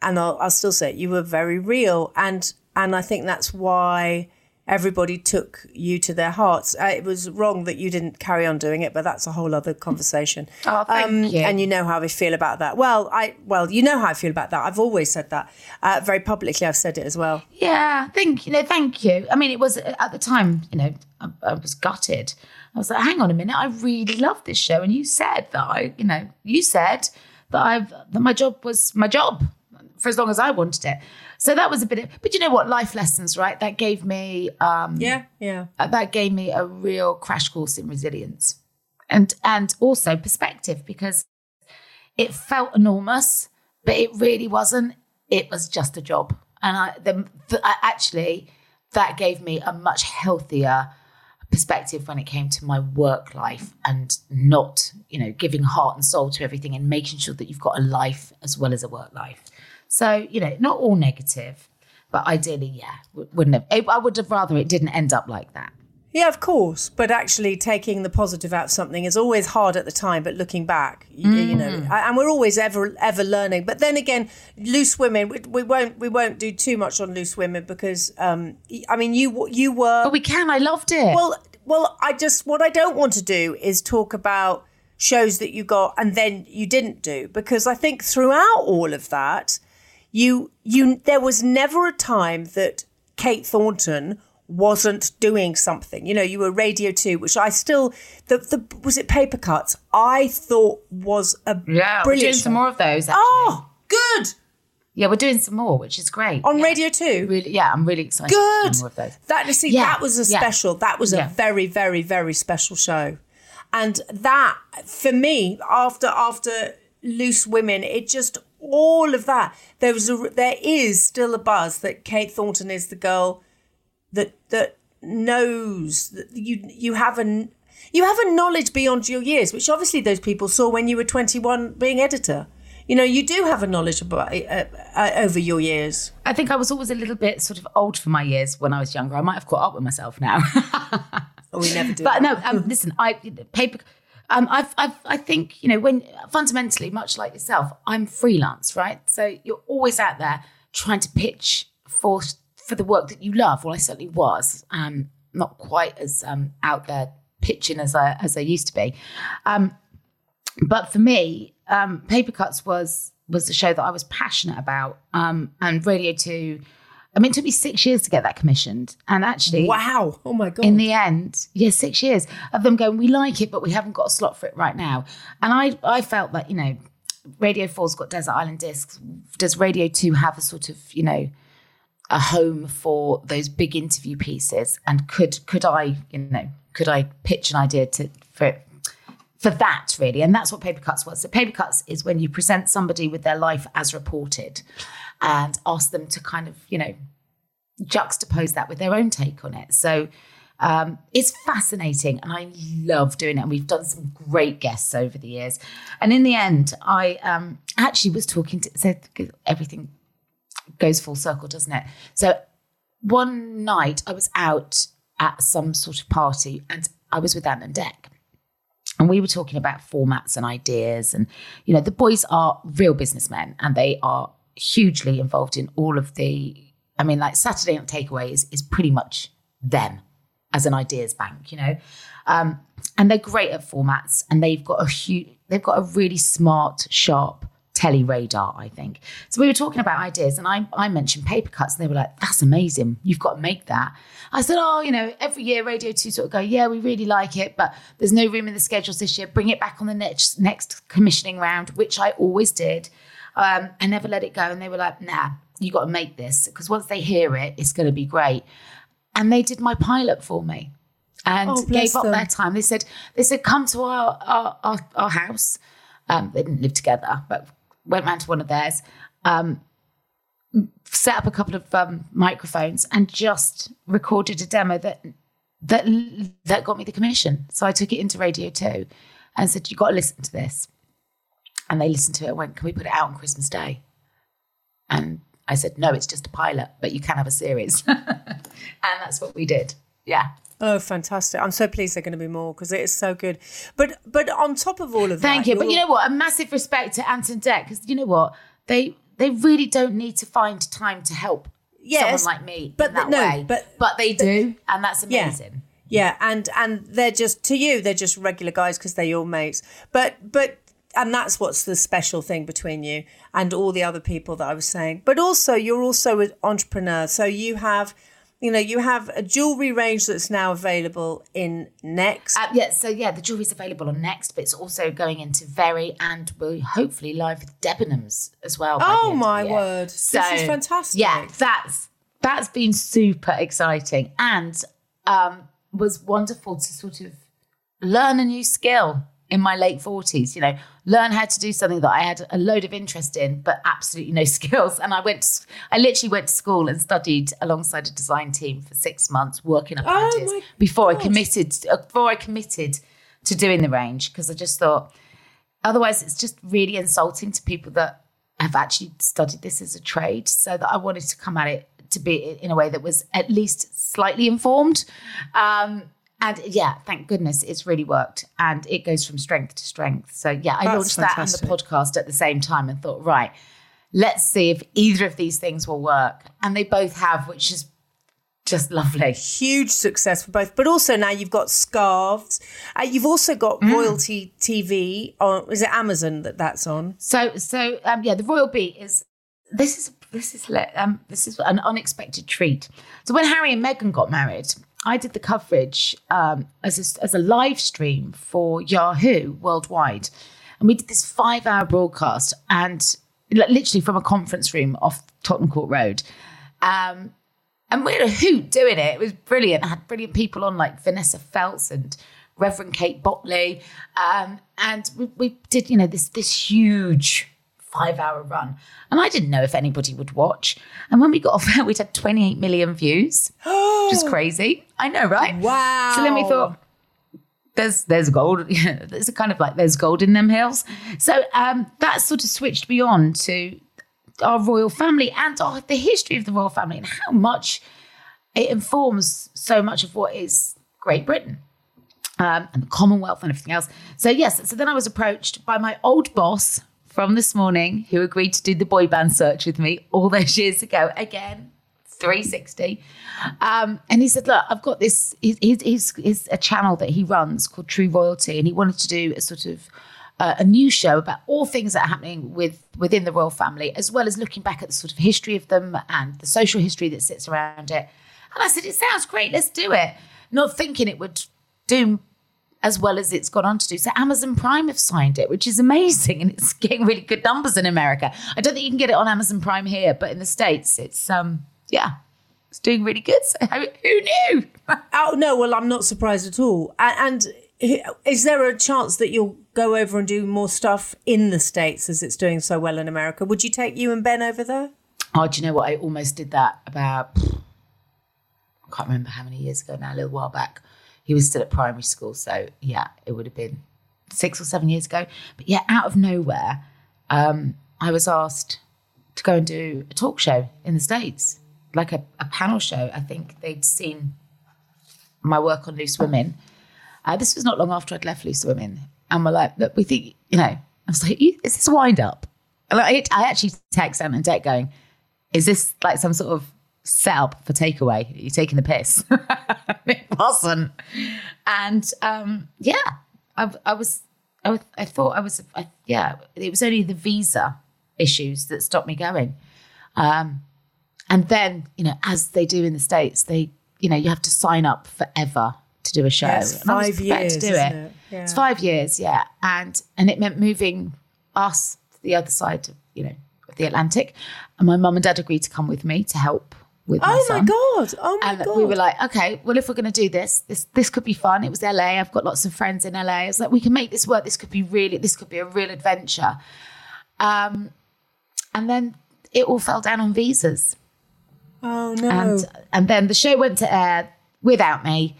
A: and I'll, I'll still say it, you were very real. And and I think that's why everybody took you to their hearts. Uh, it was wrong that you didn't carry on doing it, but that's a whole other conversation.
B: Oh, thank you.
A: And you know how I feel about that. Well, I well, you know how I feel about that. I've always said that uh, very publicly. I've said it as well.
B: Yeah, thank you. No, thank you. I mean, it was at the time, you know, I, I was gutted. I was like, hang on a minute, I really love this show, and you said that I, you know, you said that I've that my job was my job for as long as I wanted it. So that was a bit of, but you know what, life lessons, right? That gave me, um,
A: Yeah, yeah.
B: uh, that gave me a real crash course in resilience, and and also perspective because it felt enormous, but it really wasn't. It was just a job, and I the, the I, actually that gave me a much healthier perspective when it came to my work life and not you know giving heart and soul to everything and making sure that you've got a life as well as a work life. So you know, not all negative, but ideally, yeah, wouldn't have. I would have rather it didn't end up like that.
A: Yeah, of course. But actually, taking the positive out of something is always hard at the time. But looking back, you, you know, and we're always ever ever learning. But then again, loose women, we, we won't we won't do too much on loose women because, um, I mean, you you were
B: But we can. I loved it.
A: well. Well, I just what I don't want to do is talk about shows that you got and then you didn't do because I think throughout all of that, you you there was never a time that Kate Thornton wasn't doing something. You know, you were Radio Two, which I still the the was it paper cuts. I thought was a
B: yeah, we're doing some more of those. Actually.
A: Oh, good
B: yeah, we're doing some more, which is great.
A: on
B: yeah.
A: Radio Two.
B: Really, yeah, I'm really excited.
A: Good.
B: More of those.
A: That you see,
B: Yeah,
A: that was a
B: yeah.
A: special. That was
B: Yeah.
A: a very, very, very special show, and that for me, after after Loose Women, it just all of that. There was a, there is still a buzz that Kate Thornton is the girl that that knows that you you have a you have a knowledge beyond your years, which obviously those people saw when you were twenty one being editor. You know, you do have a knowledge about uh, uh, over your years.
B: I think I was always a little bit sort of old for my years when I was younger. I might have caught up with myself now. [laughs]
A: Oh, we never do.
B: but no, um, listen, I paper. Um, I've, I've, I think you know when fundamentally, much like yourself, I'm freelance, right? So you're always out there trying to pitch for for the work that you love. Well, I certainly was. Um, not quite as um, out there pitching as I as I used to be. Um, but for me, um, Paper Cuts was was the show that I was passionate about, um, and Radio Two. I mean, it took me six years to get that commissioned, and actually,
A: Wow. Oh my God.
B: in the end, yeah, six years of them going, we like it, but we haven't got a slot for it right now. And I, I felt that, you know, Radio 4's got Desert Island Discs. Does Radio 2 have a sort of, you know, a home for those big interview pieces? And could could I, you know, could I pitch an idea to for for that really? And that's what paper cuts was. So paper cuts is when you present somebody with their life as reported, and ask them to kind of you know juxtapose that with their own take on it. So um, it's fascinating and I love doing it. And we've done some great guests over the years. And in the end, I um, actually was talking to, so everything goes full circle, doesn't it? So one night I was out at some sort of party and I was with Ant and Dec. And we were talking about formats and ideas. And, you know, the boys are real businessmen and they are hugely involved in all of the, I mean, like Saturday Night Takeaway is, is pretty much them as an ideas bank, you know. Um, and they're great at formats and they've got a huge, they've got a really smart, sharp telly radar, I think. So we were talking about ideas and I, I mentioned paper cuts and they were like, that's amazing. You've got to make that. I said, oh, you know, every year Radio 2 sort of go, yeah, we really like it, but there's no room in the schedules this year. Bring it back on the next, next commissioning round, which I always did. Um, I never let it go. And they were like, nah, you got to make this because once they hear it, it's going to be great and they did my pilot for me and
A: Oh,
B: gave up
A: them.
B: their time. They said, they said, come to our our, our, our house. Um, they didn't live together, but went round to one of theirs, um, set up a couple of um, microphones and just recorded a demo that that that got me the commission. So I took it into Radio 2 and said, you got to listen to this. And they listened to it and went, can we put it out on Christmas Day? And I said, no, it's just a pilot, but you can have a series. [laughs] and that's what we did. Yeah.
A: Oh, fantastic! I'm so pleased they're going to be more because it is so good. But but on top of all of that.
B: Thank
A: that,
B: you. But you know what? A massive respect to Ant and Dec because you know what? They they really don't need to find time to help
A: Yes,
B: someone like me
A: but
B: in that
A: no,
B: way.
A: but-
B: but they do, and that's
A: Yeah.
B: amazing.
A: Yeah, and and they're just to you, they're just regular guys because they're your mates. But but and that's what's the special thing between you and all the other people that I was saying. But also, you're also an entrepreneur, so you have, you know, you have a jewelry range that's now available in Next.
B: Uh, yeah, so yeah, the jewelry's available on Next, but it's also going into Very and we're hopefully live with Debenhams as well.
A: Oh,
B: end of the
A: my word. This is fantastic.
B: Yeah, that's that's been super exciting and um, was wonderful to sort of learn a new skill in my late 40s, you know, learn how to do something that I had a load of interest in, but absolutely no [laughs] skills. And I went, to- I literally went to school and studied alongside a design team for six months, working up
A: Oh
B: ideas before I committed, uh, before I committed to doing the range, because I just thought, otherwise it's just really insulting to people that have actually studied this as a trade. So that I wanted to come at it to be in a way that was at least slightly informed. Um, and yeah, thank goodness it's really worked. And it goes from strength to strength. So yeah, I
A: That's
B: launched that
A: fantastic.
B: and the podcast at the same time and thought, right, let's see if either of these things will work. And they both have, which is just lovely.
A: Huge success for both, but also now you've got scarves. Uh, you've also got
B: Mm.
A: Royalty TV on. Is it Amazon that that's on?
B: So, so um, yeah, the Royal Beat is this is this is um, this is an unexpected treat. So when Harry and Meghan got married, I did the coverage um, as a, as a live stream for Yahoo worldwide, and we did this five hour broadcast and literally from a conference room off Tottenham Court Road. Um, and we had a hoot doing it. It was brilliant. I had brilliant people on like Vanessa Feltz and Reverend Kate Bottley. Um, and we, we did, you know, this this huge five hour run. And I didn't know if anybody would watch. And when we got off air, we'd had 28 million views, which is [gasps] crazy. I know, right?
A: Wow.
B: So then we thought, there's there's gold. [laughs] There's a kind of like there's gold in them hills. So um, that sort of switched me on to our royal family and our, the history of the royal family and how much it informs so much of what is Great Britain um, and the Commonwealth and everything else. So yes, so then I was approached by my old boss from this morning who agreed to do the boy band search with me all those years ago. Again, 360. Um, and he said, look, I've got this, he's, he's, he's, a channel that he runs called True Royalty. And he wanted to do a sort of uh, a new show about all things that are happening with within the royal family, as well as looking back at the sort of history of them and the social history that sits around it. And I said, it sounds great, let's do it. Not thinking it would do as well as it's gone on to do. So Amazon Prime have signed it, which is amazing, and it's [laughs] getting really good numbers in America. I don't think you can get it on Amazon Prime here, but in the states, it's um yeah, it's doing really good. So who who knew? [laughs]
A: Oh no, well I'm not surprised at all. And, is there a chance that you'll go over and do more stuff in the states as it's doing so well in America? Would you take you and Ben over there?
B: Oh, do you know what? I almost did that about, I can't remember how many years ago now, a little while back. He was still at primary school. So, yeah, it would have been six or seven years ago. But yeah, out of nowhere, um, I was asked to go and do a talk show in the States, like a, a panel show. I think they'd seen my work on Loose Women. Uh, this was not long after I'd left Loose Women. And we're like, look, we think, you know, I was like, is this wind up? And I, I actually text Ant and Dec going, is this like some sort of setup for takeaway? You're taking the piss? [laughs] it wasn't. And um, yeah, I, I was, I, was, I thought I was, I, yeah, it was only the visa issues that stopped me going. Um, and then, you know, as they do in the States, they, you know, you have to sign up forever to do a show.
A: Yes,
B: And I was
A: five years,
B: to do it.
A: it? Yeah.
B: It's five years, yeah. And and it meant moving us to the other side of, you know, of the Atlantic. And my mum and dad agreed to come with me to help with
A: Oh my
B: son.
A: god! Oh my god.
B: And
A: god!
B: we were like, okay, well, if we're going to do this, this this could be fun. It was LA. I've got lots of friends in LA. I was like, we can make this work. This could be really, this could be a real adventure. Um, and then it all fell down on visas,
A: oh no!
B: and and then the show went to air without me,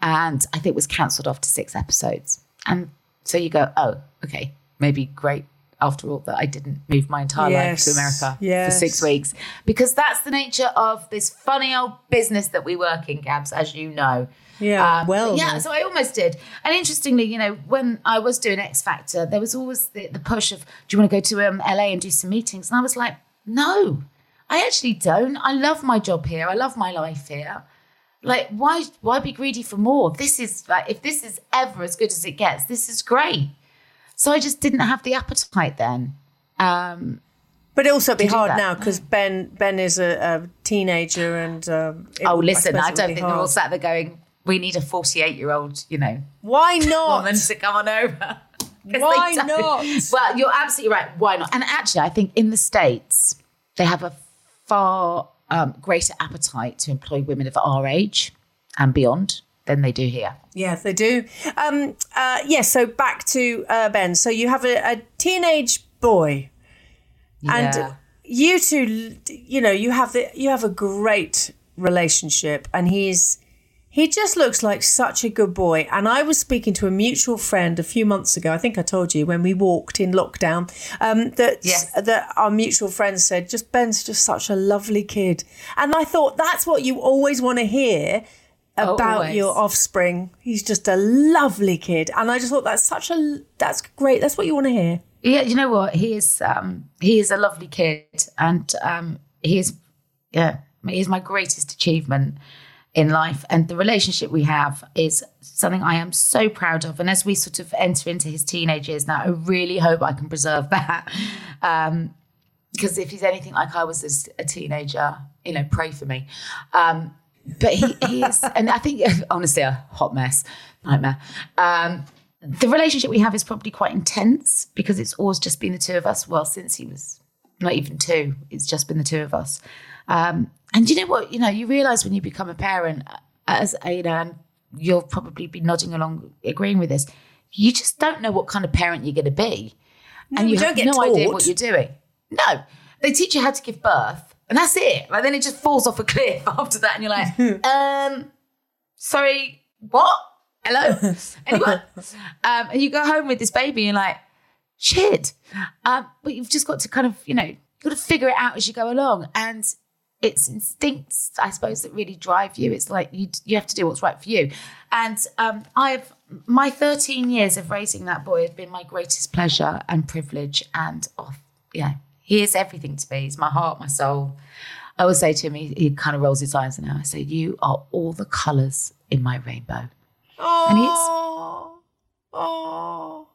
B: and I think was cancelled after six episodes. And so you go, oh, okay, maybe great. After all, that I didn't move my entire
A: Yes,
B: life to America
A: yes.
B: for six weeks because that's the nature of this funny old business that we work in, Gabs, as you know.
A: Yeah,
B: Um,
A: well,
B: yeah. So I almost did. And interestingly, you know, when I was doing X Factor, there was always the, the push of, do you want to go to um, LA and do some meetings? And I was like, no, I actually don't. I love my job here. I love my life here. Like, why why be greedy for more? This is like, if this is ever as good as it gets, this is great. So I just didn't have the appetite then. Um,
A: but it also be hard
B: that.
A: now because Ben Ben is a, a teenager and um, it
B: oh, listen,
A: suppose
B: I, don't think they're all
A: hard.
B: sat there going, we need a 48 year old, you know,
A: Why [laughs] not?
B: woman to come on over. [laughs]
A: Why not?
B: Well, you're absolutely right. Why not? And actually, I think in the States, they have a far um, greater appetite to employ women of our age and beyond than they do here.
A: Yes, they do. Um, uh, yes. so back to uh, Ben. So you have a, a teenage boy, and you two, you know, you have the you have a great relationship, and he's he just looks like such a good boy. And I was speaking to a mutual friend a few months ago. I think I told you when we walked in lockdown um, that
B: Yes.
A: that our mutual friend said, "Just Ben's just such a lovely kid," and I thought that's what you always want to hear about
B: always.
A: your offspring. He's just a lovely kid, and I just thought that's such a that's great. That's what you want to hear.
B: Yeah, you know what? He is um, he is a lovely kid, and um, he is yeah, he is my greatest achievement in life. And the relationship we have is something I am so proud of. And as we sort of enter into his teenage years now, I really hope I can preserve [laughs] that. Um, because if he's anything like I was as a teenager, you know, pray for me. Um, but he, he is, and I think [laughs] honestly, a hot mess, nightmare. Um, the relationship we have is probably quite intense because it's always just been the two of us. Well, since he was not even two, it's just been the two of us. Um, and you know what? You know, you realise when you become a parent, as a, you know, and you'll probably be nodding along, agreeing with this. You just don't know what kind of parent you're going to be, and you
A: you don't
B: have
A: get
B: no idea
A: taught.
B: what you're doing. No, they teach you how to give birth, and that's it. Like then it just falls off a cliff [laughs] after that, and you're like, [laughs] um, sorry, what? Hello, [laughs] anyone? um, and you go home with this baby, and like, shit. Um, but you've just got to kind of, you know, you've got to figure it out as you go along, and it's instincts, I suppose, that really drive you. It's like you you have to do what's right for you. And um, I've my 13 years of raising that boy have been my greatest pleasure and privilege. And oh, yeah, he is everything to me. He's my heart, my soul. I always say to him, he, he kind of rolls his eyes now. I say, "You are all the colours in my rainbow." And he's
A: Oh, oh.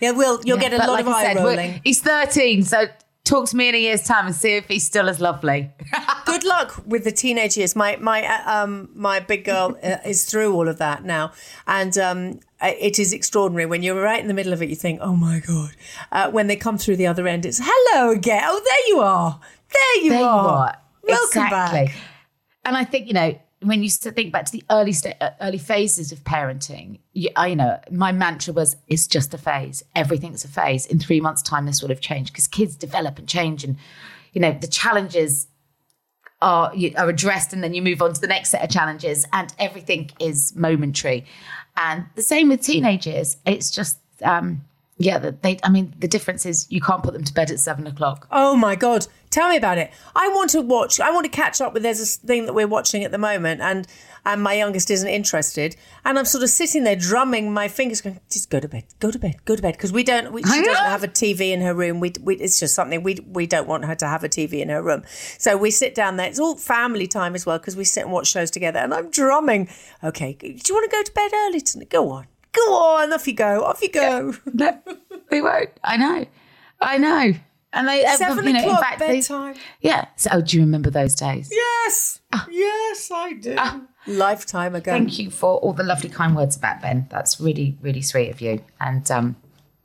A: Yeah, Will, you'll
B: Yeah,
A: get a lot
B: like
A: of eye
B: said,
A: rolling.
B: He's 13, so talk to me in a year's time and see if he's still as lovely. [laughs]
A: Good luck with the teenage years. My my uh, um my big girl uh, is through all of that now, and um it is extraordinary when you're right in the middle of it. You think, oh my god. Uh, when they come through the other end, it's hello again. Oh, there you are. There you
B: there you
A: are.
B: are.
A: Welcome
B: exactly.
A: back.
B: and I think you know when you think back to the early sta- uh, early phases of parenting, you, I, you know, my mantra was, "It's just a phase. Everything's a phase. In three months' time, this will have changed because kids develop and change, and you know the challenges are are addressed, and then you move on to the next set of challenges, and everything is momentary. And the same with teenagers. It's just, um, yeah, they. I mean, the difference is you can't put them to bed at seven o'clock.
A: Oh my god! Tell me about it. I want to watch. I want to catch up with. There's this thing that we're watching at the moment, and and my youngest isn't interested, and I'm sort of sitting there drumming my fingers, going, "Just go to bed, go to bed, go to bed," because we don't. We, she doesn't have a TV in her room. We, we it's just something we we don't want her to have a TV in her room. So we sit down there. It's all family time as well because we sit and watch shows together, and I'm drumming. Okay, do you want to go to bed early tonight? Go on, go on. Off you go. Off you go.
B: No, they won't. I know. I know. And they,
A: Seven
B: you know, in
A: o'clock
B: fact, they-
A: bedtime.
B: yeah. So, oh, do you remember those days?
A: Yes, yes, I do. Lifetime ago.
B: Thank you for all the lovely, kind words about Ben. That's really, really sweet of you. And um,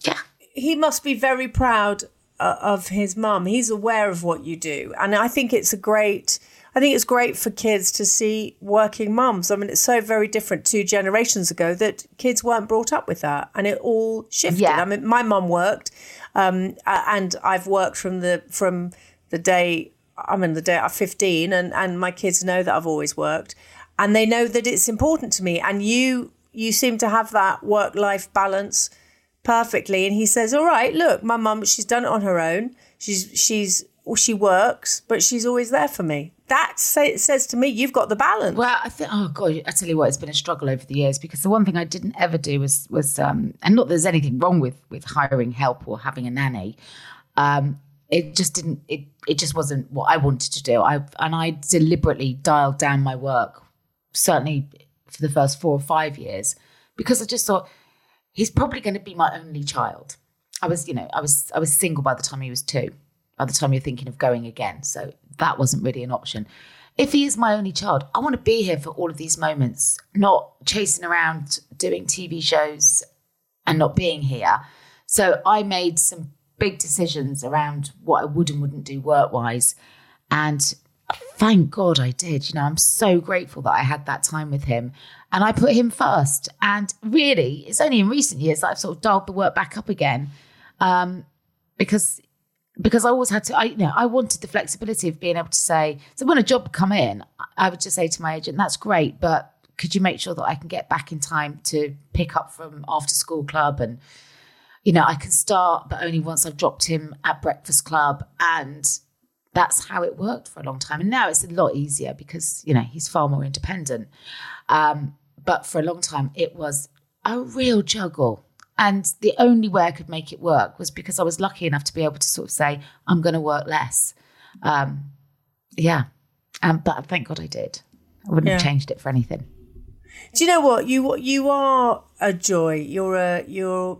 B: yeah,
A: he must be very proud uh, of his mum. He's aware of what you do, and I think it's a great. I think it's great for kids to see working mums. I mean, it's so very different two generations ago that kids weren't brought up with that, and it all shifted.
B: Yeah.
A: I mean, my mum worked, um, and I've worked from the from the day I mean the day I'm 15, and and my kids know that I've always worked, and they know that it's important to me. And you you seem to have that work life balance perfectly. And he says, "All right, look, my mum, she's done it on her own. She's she's well, she works, but she's always there for me." That say, says to me, you've got the balance.
B: Well, I think, oh god, I tell you what, it's been a struggle over the years because the one thing I didn't ever do was was, um, and not there's anything wrong with with hiring help or having a nanny. Um, it just didn't. It it just wasn't what I wanted to do. I and I deliberately dialed down my work, certainly for the first four or five years, because I just thought he's probably going to be my only child. I was, you know, I was I was single by the time he was two. By the time you're thinking of going again, so that wasn't really an option. If he is my only child, I want to be here for all of these moments, not chasing around doing TV shows and not being here. So I made some big decisions around what I would and wouldn't do work wise. And thank God I did. You know, I'm so grateful that I had that time with him and I put him first. And really, it's only in recent years that I've sort of dialed the work back up again. Um, because because I always had to, I you know, I wanted the flexibility of being able to say, so when a job come in, I would just say to my agent, that's great, but could you make sure that I can get back in time to pick up from after school club and you know, I can start, but only once I've dropped him at breakfast club. And that's how it worked for a long time. And now it's a lot easier because, you know, he's far more independent. Um, but for a long time, it was a real juggle. And the only way I could make it work was because I was lucky enough to be able to sort of say, I'm going to work less. Um, yeah. Um, but thank God I did. I wouldn't have changed it for anything.
A: Do you know what you you are a joy? You're a you're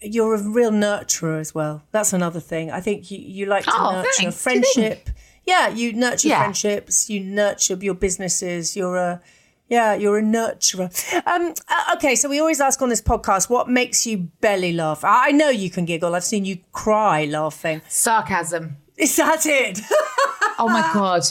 A: you're a real nurturer as well. That's another thing. I think you, you like to
B: Oh,
A: nurture
B: thanks. Do you
A: friendship. Yeah, you nurture
B: Yeah.
A: friendships. You nurture your businesses. You're a yeah, you're a nurturer. Um, uh, okay, so we always ask on this podcast, what makes you belly laugh? I I know you can giggle. I've seen you cry laughing.
B: Sarcasm.
A: Is that it? [laughs]
B: Oh my God.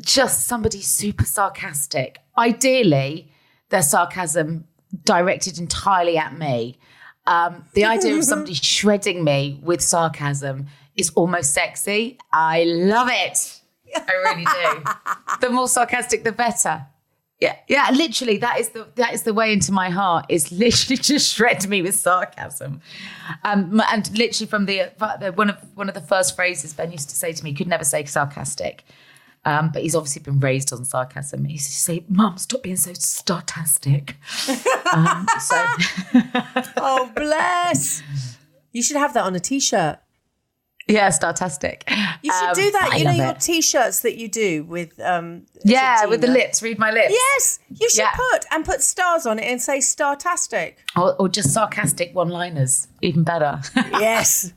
B: Just somebody super sarcastic. Ideally, their sarcasm directed entirely at me. Um, the idea of somebody [laughs] shredding me with sarcasm is almost sexy. I love it. [laughs] I really do. the more sarcastic, the better. Yeah, yeah, literally, that is the that is the way into my heart. Is literally [laughs] just shred me with sarcasm, um, and literally from the, the one of one of the first phrases Ben used to say to me, he could never say sarcastic, um, but he's obviously been raised on sarcasm. He used to say, "Mum, stop being so startastic." [laughs] um, so
A: oh, bless. You should have that on a t-shirt.
B: Yeah, startastic.
A: You should
B: Um,
A: do that.
B: I
A: you know your
B: it.
A: t-shirts that you do with um
B: yeah, with the lips. Read my lips.
A: Yes, you should
B: Yeah.
A: put and put stars on it and say startastic.
B: or, or just sarcastic one-liners. Even better. [laughs]
A: yes.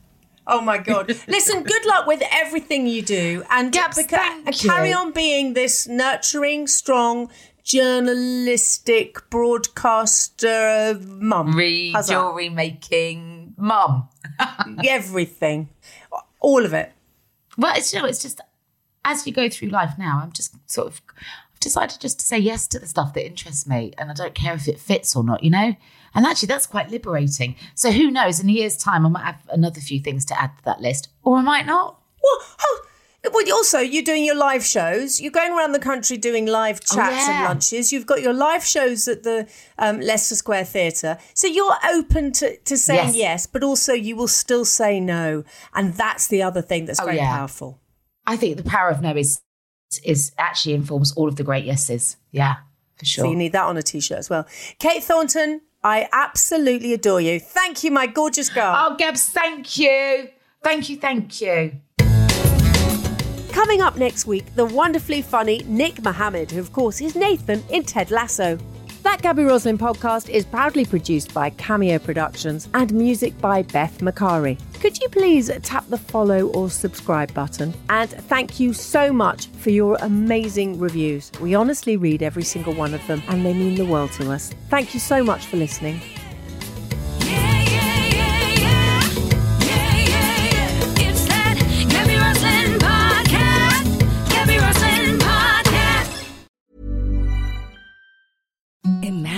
A: Oh my god. Listen, good luck with everything you do and
B: Gabs,
A: beca- and carry on being this nurturing, strong, journalistic broadcaster mum. That?
B: Jewelry making mum. [laughs]
A: Everything. All of it.
B: Well, it's you know, it's just as you go through life now, I'm just sort of I've decided just to say yes to the stuff that interests me, and I don't care if it fits or not, you know. And actually, that's quite liberating. So who knows? In a year's time, I might have another few things to add to that list, or I might not.
A: Well, oh, well, also, you're doing your live shows. You're going around the country doing live chats and
B: yeah.
A: lunches. You've got your live shows at the um, Leicester Square Theatre. So you're open to, to saying yes.
B: Yes.
A: but also you will still say no. And that's the other thing that's
B: Oh,
A: very
B: yeah.
A: powerful.
B: I think the power of no is is actually informs all of the great yeses. Yeah, for sure.
A: So you need that on a t shirt as well. Kate Thornton, I absolutely adore you. Thank you, my gorgeous girl.
B: oh, Gabs, thank you, thank you, thank you.
A: Coming up next week, the wonderfully funny Nick Mohammed, who of course is Nathan in Ted Lasso. That Gaby Roslin podcast is proudly produced by Cameo Productions and music by Beth Macari. Could you please tap the follow or subscribe button? And thank you so much for your amazing reviews. We honestly read every single one of them and they mean the world to us. Thank you so much for listening.